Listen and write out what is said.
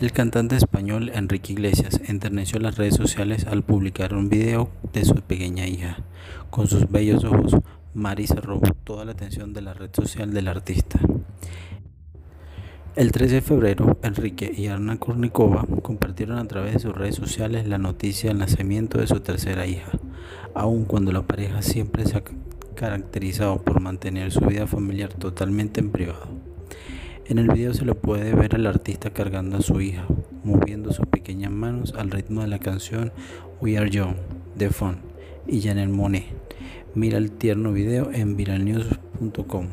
El cantante español Enrique Iglesias enterneció las redes sociales al publicar un video de su pequeña hija. Con sus bellos ojos, Mari se robó toda la atención de la red social del artista. El 13 de febrero, Enrique y Arna Kornikova compartieron a través de sus redes sociales la noticia del nacimiento de su tercera hija, aun cuando la pareja siempre se ha caracterizado por mantener su vida familiar totalmente en privado. En el video se le puede ver al artista cargando a su hija, moviendo sus pequeñas manos al ritmo de la canción We Are Young de Fon y Janelle Monet. Mira el tierno video en viralnews.com.